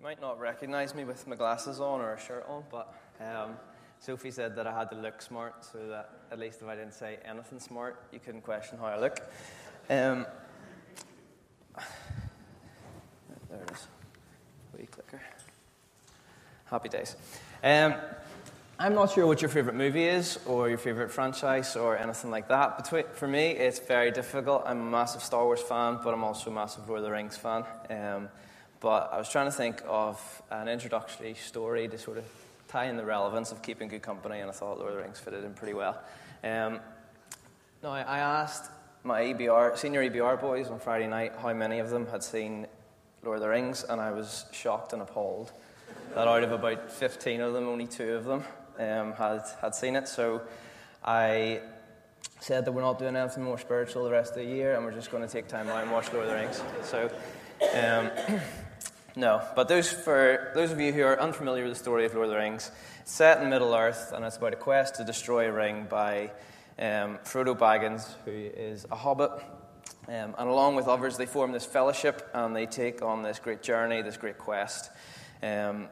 You might not recognize me with my glasses on or a shirt on, but um, Sophie said that I had to look smart so that at least if I didn't say anything smart, you couldn't question how I look. Um, there it is. Wee clicker. Happy days. Um, I'm not sure what your favorite movie is or your favorite franchise or anything like that. But for me, it's very difficult. I'm a massive Star Wars fan, but I'm also a massive Lord of the Rings fan. Um, but I was trying to think of an introductory story to sort of tie in the relevance of keeping good company, and I thought Lord of the Rings fitted in pretty well. Um, now, I asked my EBR, senior EBR boys on Friday night how many of them had seen Lord of the Rings, and I was shocked and appalled that out of about 15 of them, only two of them um, had, had seen it. So I said that we're not doing anything more spiritual the rest of the year, and we're just going to take time out and watch Lord of the Rings. So um, No, but those, for those of you who are unfamiliar with the story of Lord of the Rings, it's set in Middle Earth, and it's about a quest to destroy a ring by um, Frodo Baggins, who is a hobbit. Um, and along with others, they form this fellowship and they take on this great journey, this great quest um,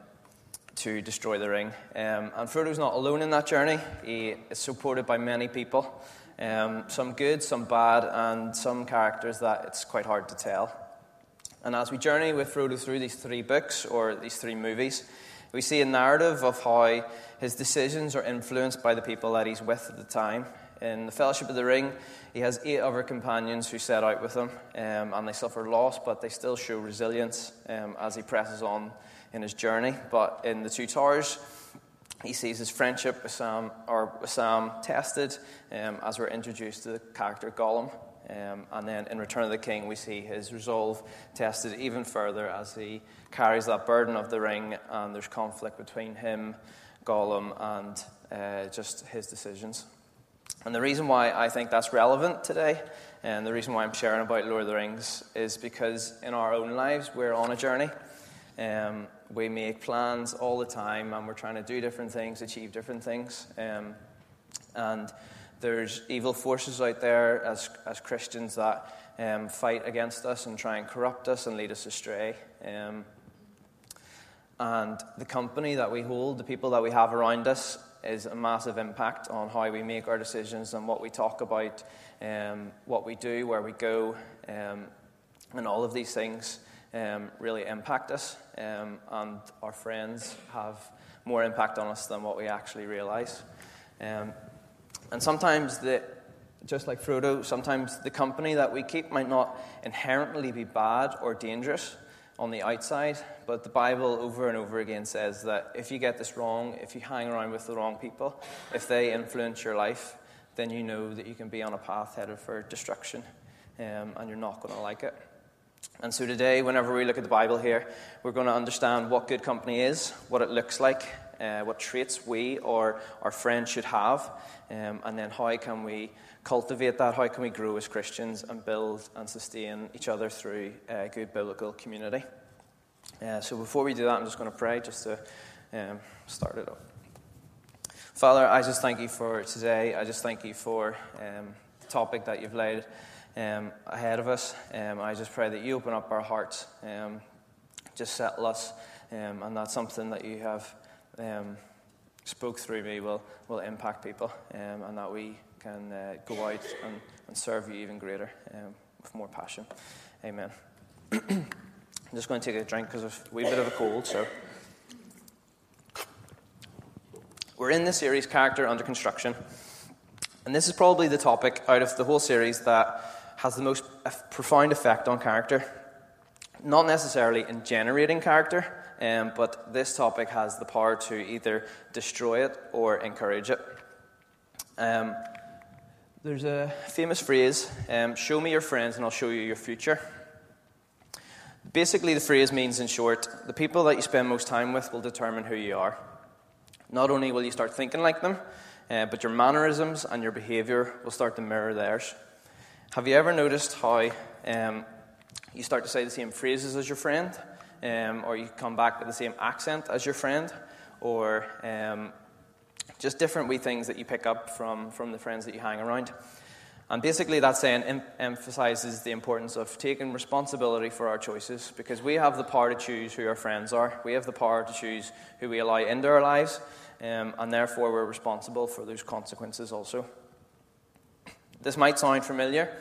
to destroy the ring. Um, and Frodo's not alone in that journey, he is supported by many people, um, some good, some bad, and some characters that it's quite hard to tell. And as we journey with Frodo through these three books, or these three movies, we see a narrative of how his decisions are influenced by the people that he's with at the time. In the Fellowship of the Ring, he has eight other companions who set out with him, um, and they suffer loss, but they still show resilience um, as he presses on in his journey. But in the Two Towers, he sees his friendship with Sam, or with Sam tested um, as we're introduced to the character Gollum. Um, and then in Return of the King, we see his resolve tested even further as he carries that burden of the ring, and there's conflict between him, Gollum, and uh, just his decisions. And the reason why I think that's relevant today, and the reason why I'm sharing about Lord of the Rings, is because in our own lives, we're on a journey. Um, we make plans all the time, and we're trying to do different things, achieve different things. Um, and there's evil forces out there as, as Christians that um, fight against us and try and corrupt us and lead us astray. Um, and the company that we hold, the people that we have around us, is a massive impact on how we make our decisions and what we talk about, um, what we do, where we go, um, and all of these things um, really impact us. Um, and our friends have more impact on us than what we actually realize. Um, and sometimes, the, just like Frodo, sometimes the company that we keep might not inherently be bad or dangerous on the outside, but the Bible over and over again says that if you get this wrong, if you hang around with the wrong people, if they influence your life, then you know that you can be on a path headed for destruction, um, and you're not going to like it. And so today, whenever we look at the Bible here, we're going to understand what good company is, what it looks like, uh, what traits we or our friends should have, um, and then how can we cultivate that? How can we grow as Christians and build and sustain each other through a good biblical community? Uh, so before we do that, I'm just going to pray just to um, start it up. Father, I just thank you for today. I just thank you for um, the topic that you've laid um, ahead of us. Um, I just pray that you open up our hearts, um, just settle us, um, and that's something that you have um, spoke through me will, will impact people um, and that we can uh, go out and, and serve you even greater with more passion. Amen. I'm just going to take a drink because of a wee bit of a cold. So, we're in the series Character Under Construction. And this is probably the topic out of the whole series that has the most profound effect on character. Not necessarily in generating character, um, but this topic has the power to either destroy it or encourage it. Um, there's a famous phrase um, show me your friends and I'll show you your future. Basically, the phrase means, in short, the people that you spend most time with will determine who you are. Not only will you start thinking like them, uh, but your mannerisms and your behavior will start to mirror theirs. Have you ever noticed how um, you start to say the same phrases as your friend? um, or you come back with the same accent as your friend, or um, just different wee things that you pick up from, from the friends that you hang around. And basically, that saying em- emphasizes the importance of taking responsibility for our choices because we have the power to choose who our friends are. We have the power to choose who we allow into our lives, um, and therefore we're responsible for those consequences also. This might sound familiar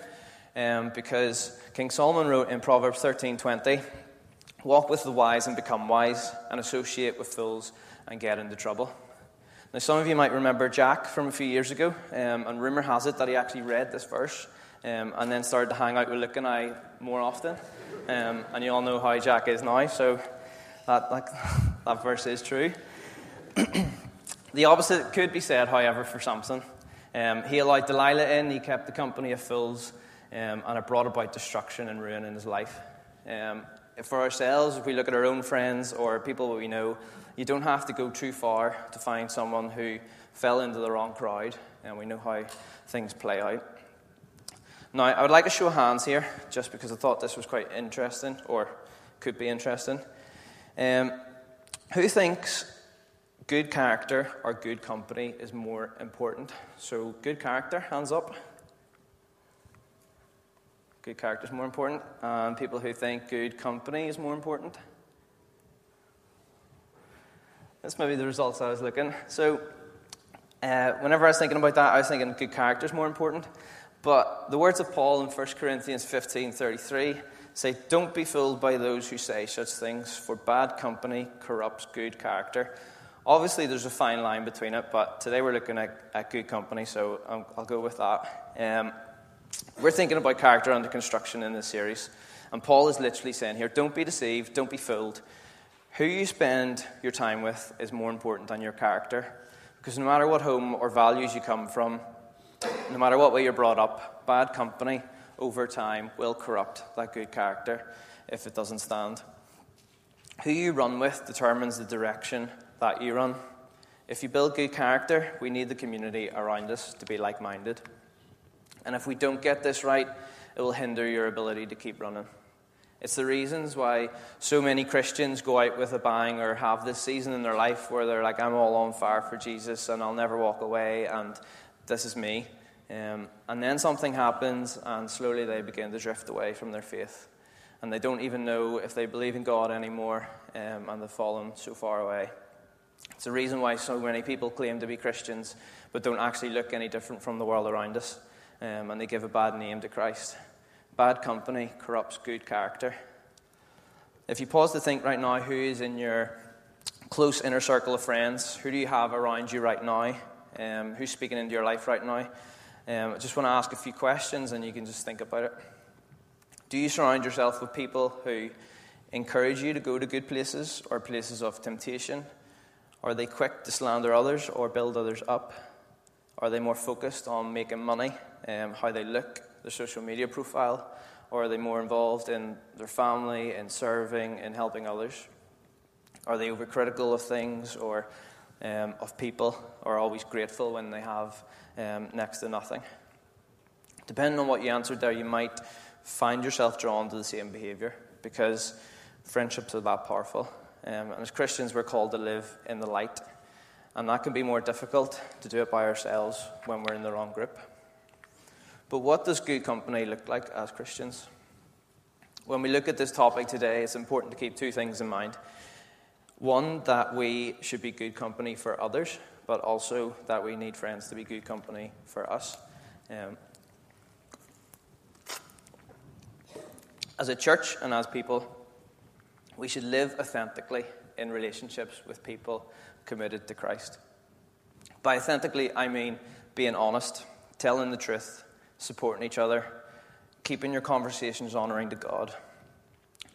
um, because King Solomon wrote in Proverbs 13:20, "Walk with the wise and become wise, and associate with fools and get into trouble." Now, some of you might remember Jack from a few years ago, um, and rumour has it that he actually read this verse um, and then started to hang out with Luke and I more often. Um, and you all know how Jack is now, so that, that, that verse is true. the opposite could be said, however, for Samson. Um, he allowed Delilah in, he kept the company of fools, um, and it brought about destruction and ruin in his life. Um, for ourselves, if we look at our own friends or people that we know, you don't have to go too far to find someone who fell into the wrong crowd, and we know how things play out. Now, I would like to show hands here, just because I thought this was quite interesting, or could be interesting. Um, who thinks good character or good company is more important? So, good character, hands up. Good character is more important. And people who think good company is more important. That's maybe the results I was looking. So, uh, whenever I was thinking about that, I was thinking good character is more important. But the words of Paul in 1 Corinthians 15 33 say, Don't be fooled by those who say such things, for bad company corrupts good character. Obviously, there's a fine line between it, but today we're looking at, at good company, so I'll, I'll go with that. Um, we're thinking about character under construction in this series, and Paul is literally saying here, Don't be deceived, don't be fooled. Who you spend your time with is more important than your character. Because no matter what home or values you come from, no matter what way you're brought up, bad company over time will corrupt that good character if it doesn't stand. Who you run with determines the direction that you run. If you build good character, we need the community around us to be like minded. And if we don't get this right, it will hinder your ability to keep running. It's the reasons why so many Christians go out with a bang or have this season in their life where they're like, I'm all on fire for Jesus and I'll never walk away and this is me. Um, and then something happens and slowly they begin to drift away from their faith. And they don't even know if they believe in God anymore um, and they've fallen so far away. It's the reason why so many people claim to be Christians but don't actually look any different from the world around us. Um, and they give a bad name to Christ. Bad company corrupts good character. If you pause to think right now, who is in your close inner circle of friends? Who do you have around you right now? Um, who's speaking into your life right now? Um, I just want to ask a few questions and you can just think about it. Do you surround yourself with people who encourage you to go to good places or places of temptation? Are they quick to slander others or build others up? Are they more focused on making money, um, how they look, their social media profile? Or are they more involved in their family, in serving, in helping others? Are they overcritical of things or um, of people, or always grateful when they have um, next to nothing? Depending on what you answered there, you might find yourself drawn to the same behavior because friendships are that powerful. Um, and as Christians, we're called to live in the light. And that can be more difficult to do it by ourselves when we're in the wrong group. But what does good company look like as Christians? When we look at this topic today, it's important to keep two things in mind. One, that we should be good company for others, but also that we need friends to be good company for us. Um, as a church and as people, we should live authentically in relationships with people committed to Christ. By authentically, I mean being honest, telling the truth, supporting each other, keeping your conversations honoring to God.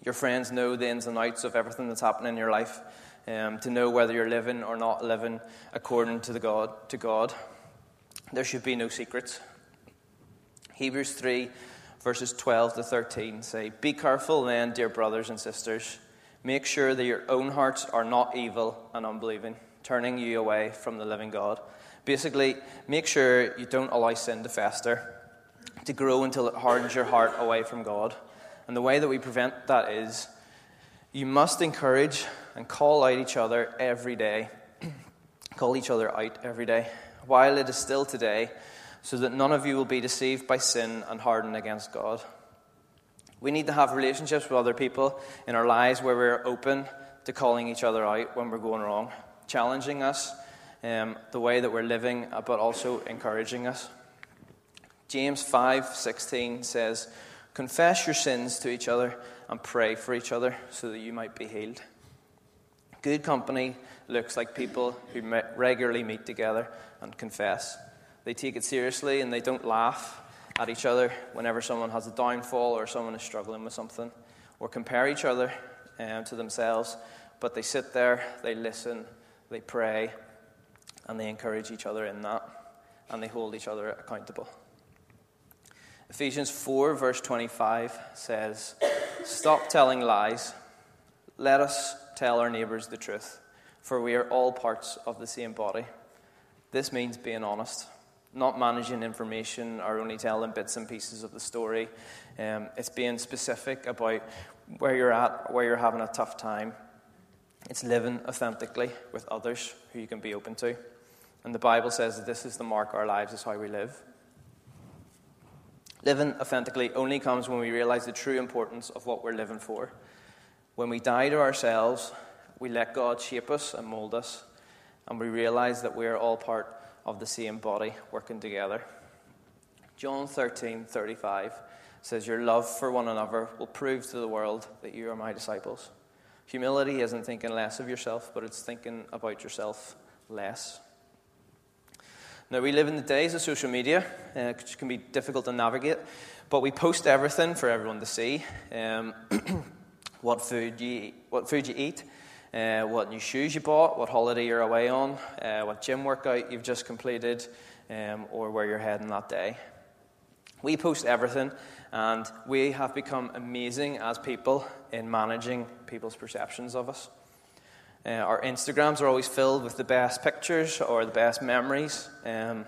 Your friends know the ins and outs of everything that's happening in your life, um, to know whether you're living or not living according to, the God, to God. There should be no secrets. Hebrews 3, verses 12 to 13 say, Be careful then, dear brothers and sisters. Make sure that your own hearts are not evil and unbelieving, turning you away from the living God. Basically, make sure you don't allow sin to fester to grow until it hardens your heart away from God. And the way that we prevent that is you must encourage and call out each other every day. call each other out every day. While it is still today, so that none of you will be deceived by sin and hardened against God. We need to have relationships with other people in our lives where we're open to calling each other out when we're going wrong, challenging us, um, the way that we're living, uh, but also encouraging us. James 5:16 says, "Confess your sins to each other and pray for each other so that you might be healed." Good company looks like people who regularly meet together and confess. They take it seriously and they don't laugh at each other whenever someone has a downfall or someone is struggling with something, or compare each other um, to themselves, but they sit there, they listen, they pray, and they encourage each other in that, and they hold each other accountable. Ephesians 4, verse 25 says, Stop telling lies. Let us tell our neighbours the truth, for we are all parts of the same body. This means being honest not managing information or only telling bits and pieces of the story. Um, it's being specific about where you're at, where you're having a tough time. It's living authentically with others who you can be open to. And the Bible says that this is the mark of our lives, is how we live. Living authentically only comes when we realize the true importance of what we're living for. When we die to ourselves, we let God shape us and mold us, and we realize that we are all part of the same body working together. John 13 35 says, Your love for one another will prove to the world that you are my disciples. Humility isn't thinking less of yourself, but it's thinking about yourself less. Now, we live in the days of social media, uh, which can be difficult to navigate, but we post everything for everyone to see um, what, food you, what food you eat, uh, what new shoes you bought, what holiday you're away on, uh, what gym workout you've just completed, um, or where you're heading that day. We post everything, and we have become amazing as people in managing people's perceptions of us. Uh, our Instagrams are always filled with the best pictures or the best memories. Um,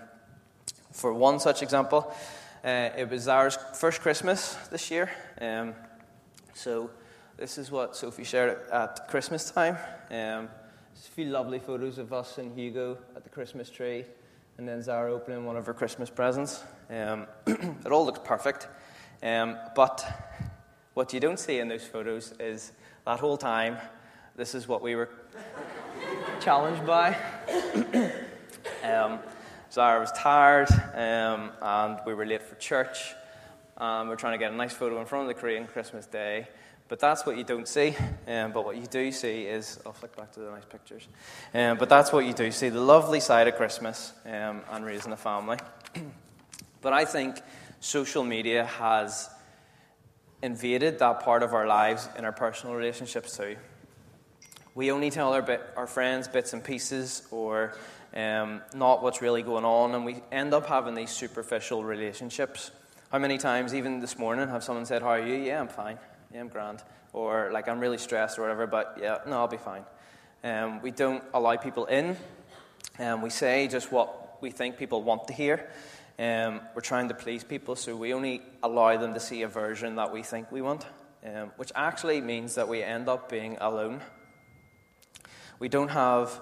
for one such example, uh, it was our first Christmas this year. Um, so this is what Sophie shared at Christmas time. Um, a few lovely photos of us and Hugo at the Christmas tree, and then Zara opening one of her Christmas presents. Um, it all looks perfect. Um, but what you don't see in those photos is that whole time, this is what we were challenged by. um, Zara was tired, um, and we were late for church. We we're trying to get a nice photo in front of the Korean Christmas Day. But that's what you don't see. Um, but what you do see is, I'll flick back to the nice pictures. Um, but that's what you do see the lovely side of Christmas um, and raising a family. but I think social media has invaded that part of our lives in our personal relationships too. We only tell our, bit, our friends bits and pieces or um, not what's really going on, and we end up having these superficial relationships. How many times, even this morning, have someone said, How are you? Yeah, I'm fine yeah, I'm grand. Or like, I'm really stressed or whatever, but yeah, no, I'll be fine. Um, we don't allow people in. Um, we say just what we think people want to hear. Um, we're trying to please people, so we only allow them to see a version that we think we want, um, which actually means that we end up being alone. We don't have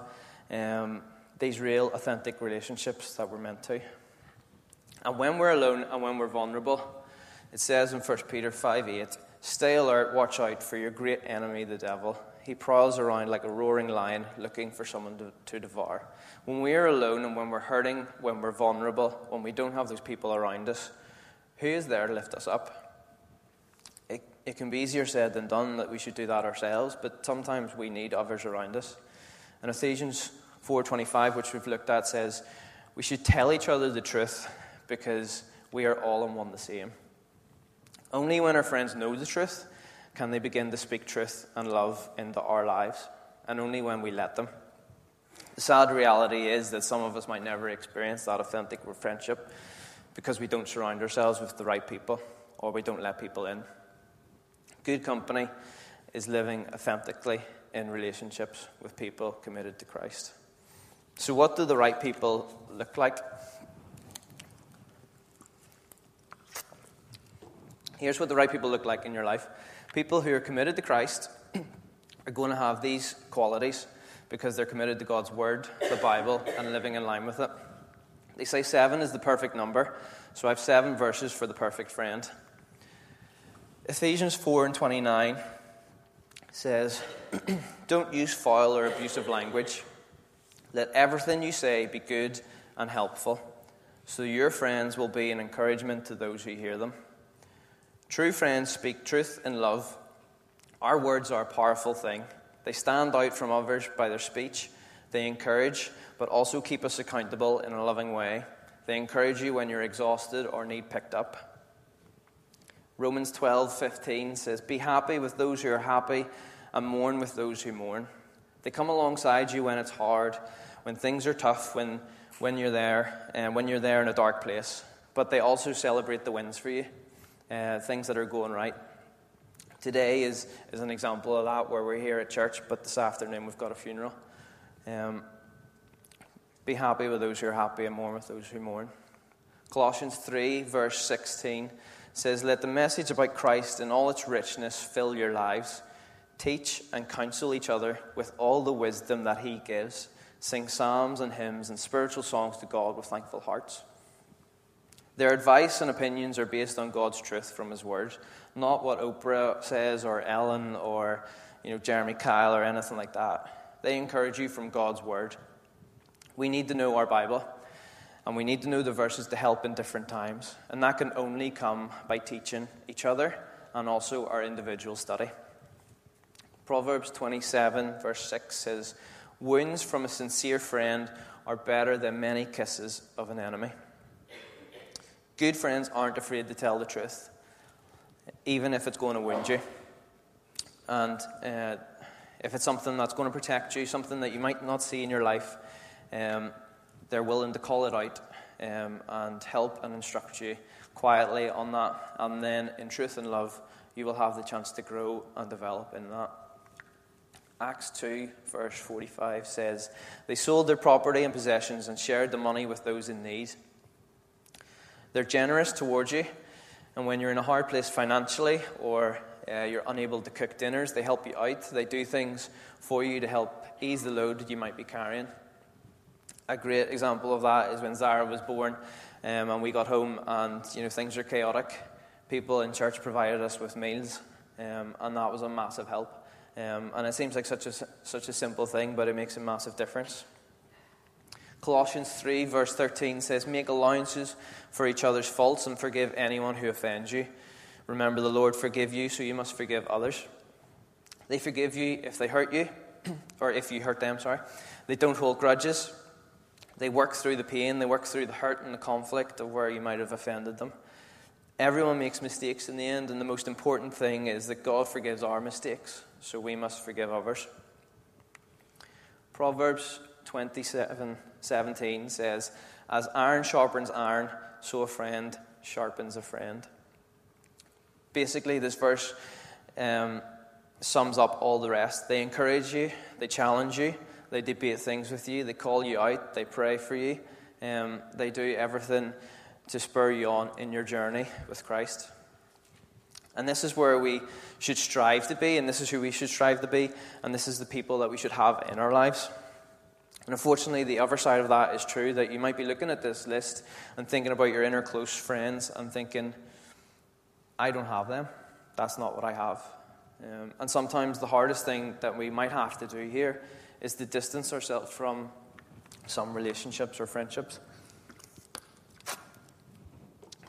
um, these real, authentic relationships that we're meant to. And when we're alone and when we're vulnerable, it says in 1 Peter 5 8, Stay alert, watch out for your great enemy, the devil. He prowls around like a roaring lion looking for someone to, to devour. When we are alone and when we're hurting, when we're vulnerable, when we don't have those people around us, who is there to lift us up? It, it can be easier said than done that we should do that ourselves, but sometimes we need others around us. And Ephesians 4:25, which we've looked at, says we should tell each other the truth because we are all in one the same. Only when our friends know the truth can they begin to speak truth and love into our lives, and only when we let them. The sad reality is that some of us might never experience that authentic friendship because we don't surround ourselves with the right people or we don't let people in. Good company is living authentically in relationships with people committed to Christ. So, what do the right people look like? Here's what the right people look like in your life people who are committed to Christ are going to have these qualities because they're committed to God's Word, the Bible, and living in line with it. They say seven is the perfect number, so I have seven verses for the perfect friend. Ephesians 4 and 29 says, Don't use foul or abusive language. Let everything you say be good and helpful, so your friends will be an encouragement to those who hear them. True friends speak truth in love. Our words are a powerful thing. They stand out from others by their speech. They encourage, but also keep us accountable in a loving way. They encourage you when you're exhausted or need picked up. Romans 12:15 says, "Be happy with those who are happy and mourn with those who mourn." They come alongside you when it's hard, when things are tough, when, when you're there, and when you're there in a dark place. But they also celebrate the wins for you, uh, things that are going right. Today is, is an example of that, where we're here at church, but this afternoon we've got a funeral. Um, be happy with those who are happy and mourn with those who mourn. Colossians 3, verse 16 says, Let the message about Christ in all its richness fill your lives. Teach and counsel each other with all the wisdom that He gives. Sing psalms and hymns and spiritual songs to God with thankful hearts. Their advice and opinions are based on God's truth from His Word, not what Oprah says or Ellen or you know, Jeremy Kyle or anything like that. They encourage you from God's Word. We need to know our Bible. And we need to know the verses to help in different times. And that can only come by teaching each other and also our individual study. Proverbs 27, verse 6 says, Wounds from a sincere friend are better than many kisses of an enemy. Good friends aren't afraid to tell the truth, even if it's going to wound you. And uh, if it's something that's going to protect you, something that you might not see in your life, um, they're willing to call it out um, and help and instruct you quietly on that. And then, in truth and love, you will have the chance to grow and develop in that. Acts 2, verse 45 says, They sold their property and possessions and shared the money with those in need. They're generous towards you, and when you're in a hard place financially or uh, you're unable to cook dinners, they help you out. They do things for you to help ease the load that you might be carrying. A great example of that is when Zara was born um, and we got home and you know things are chaotic. People in church provided us with meals um, and that was a massive help. Um, and it seems like such a, such a simple thing, but it makes a massive difference. Colossians 3, verse 13 says, Make allowances for each other's faults and forgive anyone who offends you. Remember, the Lord forgive you, so you must forgive others. They forgive you if they hurt you, or if you hurt them, sorry. They don't hold grudges. They work through the pain, they work through the hurt and the conflict of where you might have offended them. Everyone makes mistakes in the end, and the most important thing is that God forgives our mistakes, so we must forgive others. Proverbs 27 17 says, As iron sharpens iron, so a friend sharpens a friend. Basically, this verse um, sums up all the rest. They encourage you, they challenge you, they debate things with you. They call you out. They pray for you. Um, they do everything to spur you on in your journey with Christ. And this is where we should strive to be, and this is who we should strive to be, and this is the people that we should have in our lives. And unfortunately, the other side of that is true that you might be looking at this list and thinking about your inner close friends and thinking, I don't have them. That's not what I have. Um, and sometimes the hardest thing that we might have to do here is to distance ourselves from some relationships or friendships,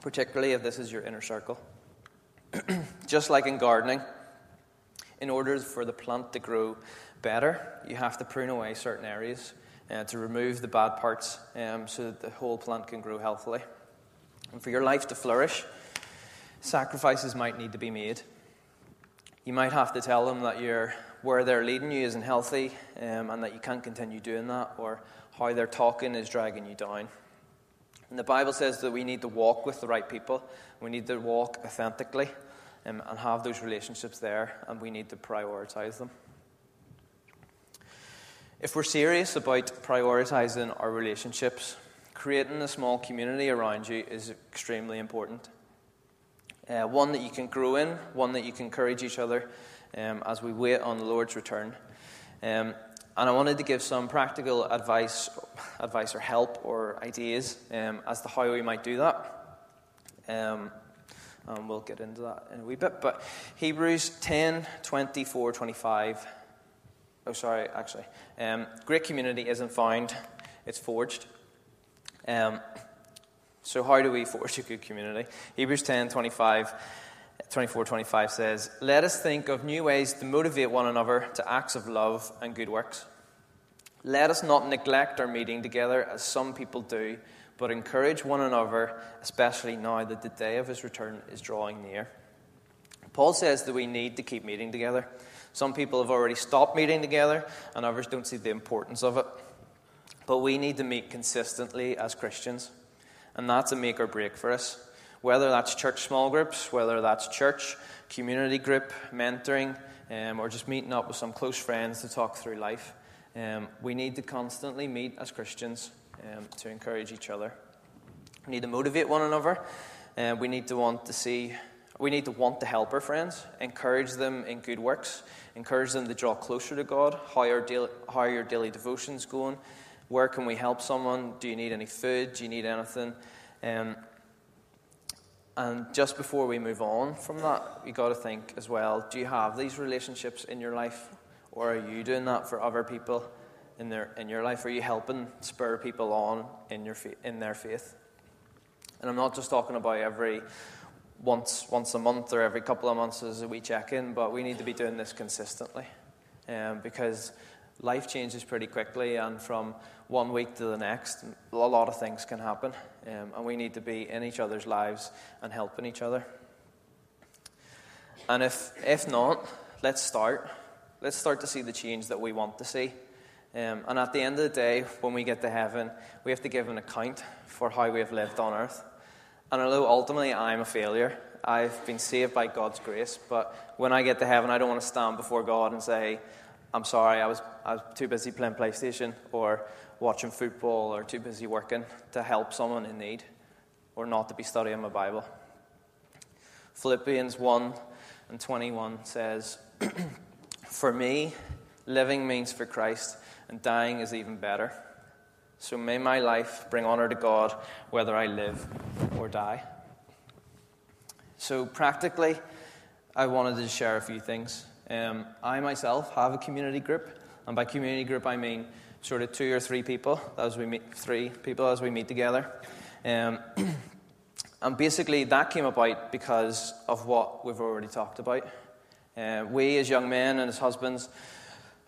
particularly if this is your inner circle. Just like in gardening, in order for the plant to grow better, you have to prune away certain areas uh, to remove the bad parts um, so that the whole plant can grow healthily. And for your life to flourish, sacrifices might need to be made. You might have to tell them that you're where they're leading you isn't healthy um, and that you can't continue doing that, or how they're talking is dragging you down. And the Bible says that we need to walk with the right people, we need to walk authentically um, and have those relationships there, and we need to prioritize them. If we're serious about prioritizing our relationships, creating a small community around you is extremely important. Uh, one that you can grow in, one that you can encourage each other, um, as we wait on the Lord's return. Um, and I wanted to give some practical advice, advice or help or ideas um, as to how we might do that. Um, and we'll get into that in a wee bit. But Hebrews 10 24, 25. Oh, sorry, actually. Um, great community isn't found, it's forged. Um, so, how do we forge a good community? Hebrews 10 25, 24 25 says, Let us think of new ways to motivate one another to acts of love and good works. Let us not neglect our meeting together as some people do, but encourage one another, especially now that the day of his return is drawing near. Paul says that we need to keep meeting together. Some people have already stopped meeting together, and others don't see the importance of it. But we need to meet consistently as Christians. And that's a make or break for us. Whether that's church small groups, whether that's church, community group, mentoring, um, or just meeting up with some close friends to talk through life. Um, we need to constantly meet as Christians um, to encourage each other. We need to motivate one another. and we need to want to see, we need to want to help our friends, encourage them in good works, encourage them to draw closer to God. How are, daily, how are your daily devotions going? Where can we help someone? Do you need any food? Do you need anything? Um, and just before we move on from that, you got to think as well do you have these relationships in your life? Or are you doing that for other people in, their, in your life? Are you helping spur people on in, your, in their faith? And I'm not just talking about every once, once a month or every couple of months as we check in, but we need to be doing this consistently. Um, because life changes pretty quickly, and from one week to the next, a lot of things can happen, um, and we need to be in each other's lives and helping each other. And if, if not, let's start. Let's start to see the change that we want to see. Um, and at the end of the day, when we get to heaven, we have to give an account for how we have lived on earth. And although ultimately I'm a failure, I've been saved by God's grace, but when I get to heaven, I don't want to stand before God and say, I'm sorry, I was, I was too busy playing PlayStation or watching football or too busy working to help someone in need or not to be studying my Bible. Philippians 1 and 21 says, For me, living means for Christ, and dying is even better. So may my life bring honor to God whether I live or die. So, practically, I wanted to share a few things. Um, I myself have a community group, and by community group I mean sort of two or three people as we meet, three people as we meet together. Um, and basically that came about because of what we've already talked about. Uh, we, as young men and as husbands,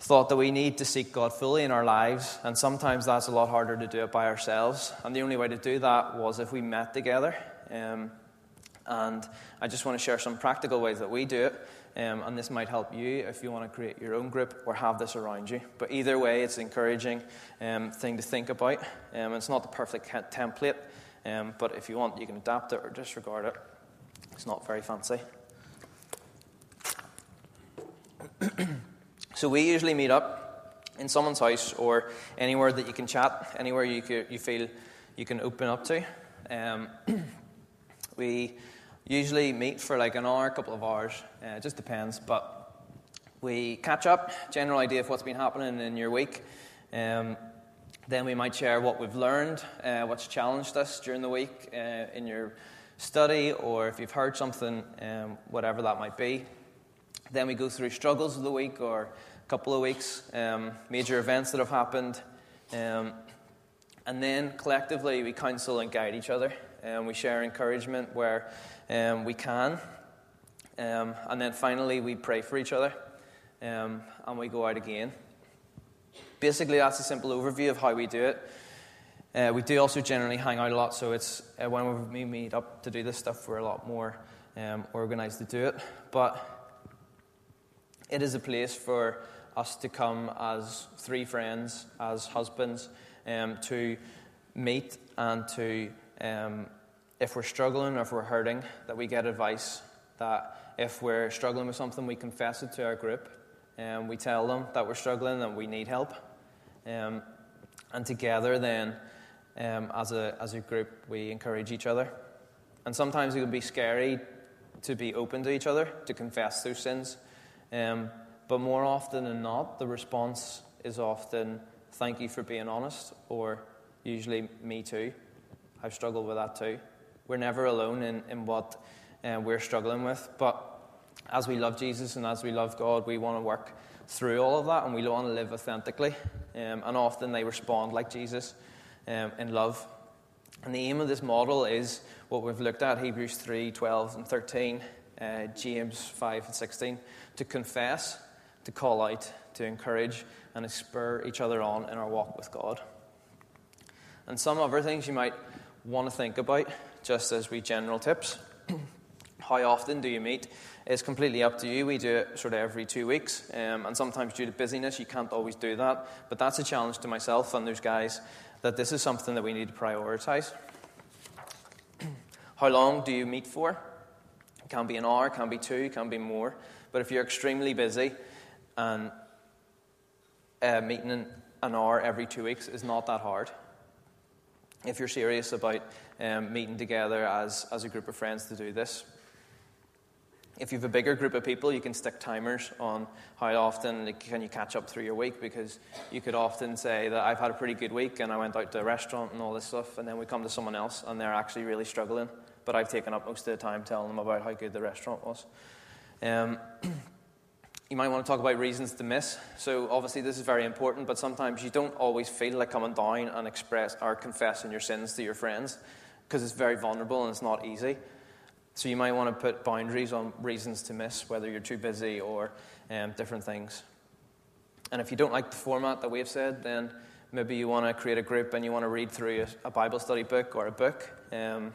thought that we need to seek God fully in our lives, and sometimes that's a lot harder to do it by ourselves. And the only way to do that was if we met together. Um, and I just want to share some practical ways that we do it. Um, and this might help you if you want to create your own group or have this around you. But either way, it's an encouraging um, thing to think about. Um, it's not the perfect template, um, but if you want, you can adapt it or disregard it. It's not very fancy. So we usually meet up in someone's house or anywhere that you can chat, anywhere you, you feel you can open up to. Um, we usually meet for like an hour, a couple of hours. Uh, it just depends. But we catch up, general idea of what's been happening in your week. Um, then we might share what we've learned, uh, what's challenged us during the week uh, in your study, or if you've heard something, um, whatever that might be. Then we go through struggles of the week or a couple of weeks, um, major events that have happened. Um, and then collectively we counsel and guide each other. And we share encouragement where um, we can. Um, and then finally, we pray for each other um, and we go out again. Basically, that's a simple overview of how we do it. Uh, we do also generally hang out a lot, so it's uh, when we meet up to do this stuff, we're a lot more um, organized to do it. But it is a place for us to come as three friends, as husbands, um, to meet and to um, if we're struggling or if we're hurting, that we get advice. That if we're struggling with something, we confess it to our group and we tell them that we're struggling and we need help. Um, and together, then, um, as, a, as a group, we encourage each other. And sometimes it can be scary to be open to each other, to confess those sins. Um, but more often than not, the response is often thank you for being honest, or usually me too. I've struggled with that too. We're never alone in, in what uh, we're struggling with, but as we love Jesus and as we love God, we want to work through all of that and we want to live authentically. Um, and often they respond like Jesus um, in love. And the aim of this model is what we've looked at Hebrews 3 12 and 13, uh, James 5 and 16 to confess, to call out, to encourage, and to spur each other on in our walk with God. And some other things you might want to think about, just as we general tips. How often do you meet? It's completely up to you. We do it sort of every two weeks, um, and sometimes due to busyness, you can't always do that. But that's a challenge to myself and those guys that this is something that we need to prioritize. How long do you meet for? It can be an hour, can be two, can be more. But if you're extremely busy and uh, meeting an hour every two weeks is not that hard. If you're serious about um, meeting together as, as a group of friends to do this, if you have a bigger group of people, you can stick timers on how often can you catch up through your week because you could often say that I've had a pretty good week and I went out to a restaurant and all this stuff, and then we come to someone else and they're actually really struggling, but I've taken up most of the time telling them about how good the restaurant was. Um, you might want to talk about reasons to miss. So, obviously, this is very important, but sometimes you don't always feel like coming down and express or confessing your sins to your friends because it's very vulnerable and it's not easy. So, you might want to put boundaries on reasons to miss, whether you're too busy or um, different things. And if you don't like the format that we've said, then maybe you want to create a group and you want to read through a, Bible study book or a book. Um,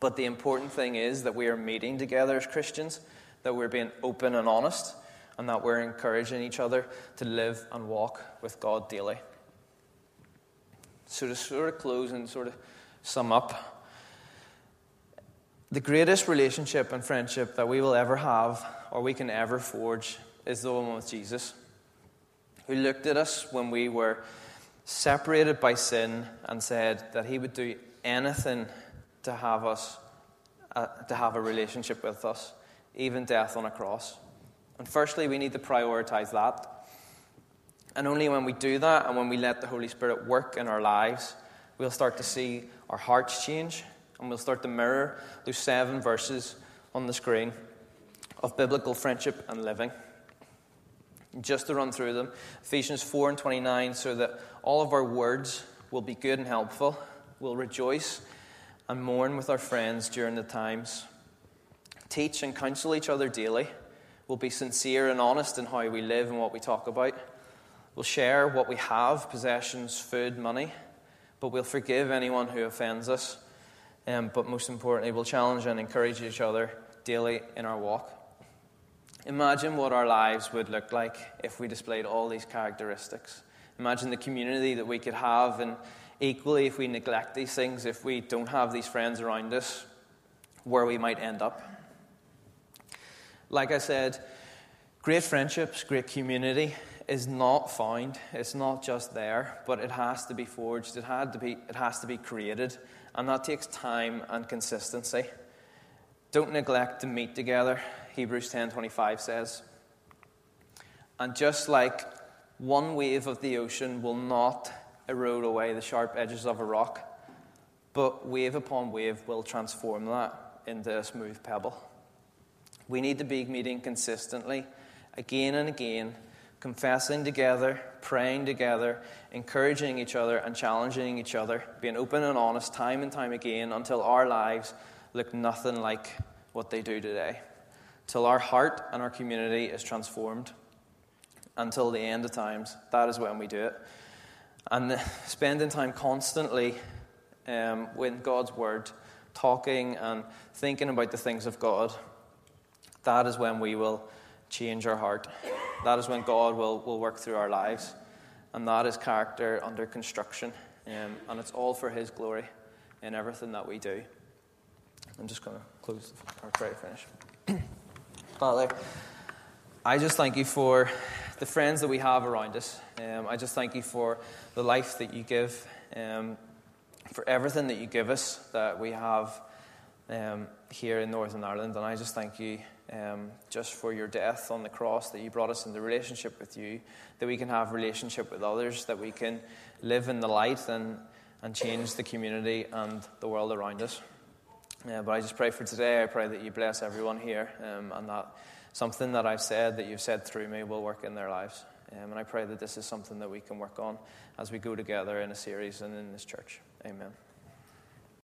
but the important thing is that we are meeting together as Christians, that we're being open and honest and that we're encouraging each other to live and walk with God daily. So, to sort of close and sort of sum up, the greatest relationship and friendship that we will ever have or we can ever forge is the one with Jesus, who looked at us when we were separated by sin and said that he would do anything to have us uh, to have a relationship with us, even death on a cross. And firstly, we need to prioritize that. And only when we do that and when we let the Holy Spirit work in our lives, we'll start to see our hearts change and we'll start to mirror those seven verses on the screen of biblical friendship and living. Just to run through them Ephesians 4 and 29, so that all of our words will be good and helpful. We'll rejoice and mourn with our friends during the times. Teach and counsel each other daily We'll be sincere and honest in how we live and what we talk about. We'll share what we have possessions, food, money. But we'll forgive anyone who offends us. Um, but most importantly, we'll challenge and encourage each other daily in our walk. Imagine what our lives would look like if we displayed all these characteristics. Imagine the community that we could have, and equally, if we neglect these things, if we don't have these friends around us, where we might end up. Like I said, great friendships, great community is not found. It's not just there, but it has to be forged. It, had to be, it has to be created. And that takes time and consistency. Don't neglect to meet together, Hebrews 10:25 says. And just like one wave of the ocean will not erode away the sharp edges of a rock, but wave upon wave will transform that into a smooth pebble. We need to be meeting consistently, again and again, confessing together, praying together, encouraging each other, and challenging each other, being open and honest time and time again until our lives look nothing like what they do today. Till our heart and our community is transformed. Until the end of times, that is when we do it. And spending time constantly um, with God's Word, talking and thinking about the things of God that is when we will change our heart. That is when God will, will work through our lives. And that is character under construction. Um, and it's all for His glory in everything that we do. I'm just going to close or try to finish. Father, I just thank you for the friends that we have around us. Um, I just thank you for the life that you give, um, for everything that you give us, that we have um, here in Northern Ireland. And I just thank you um, just for your death on the cross, that you brought us into relationship with you, that we can have relationship with others, that we can live in the light and, and change the community and the world around us. Uh, but I just pray for today. I pray that you bless everyone here um, and that something that I've said, that you've said through me, will work in their lives. Um, and I pray that this is something that we can work on as we go together in a series and in this church. Amen.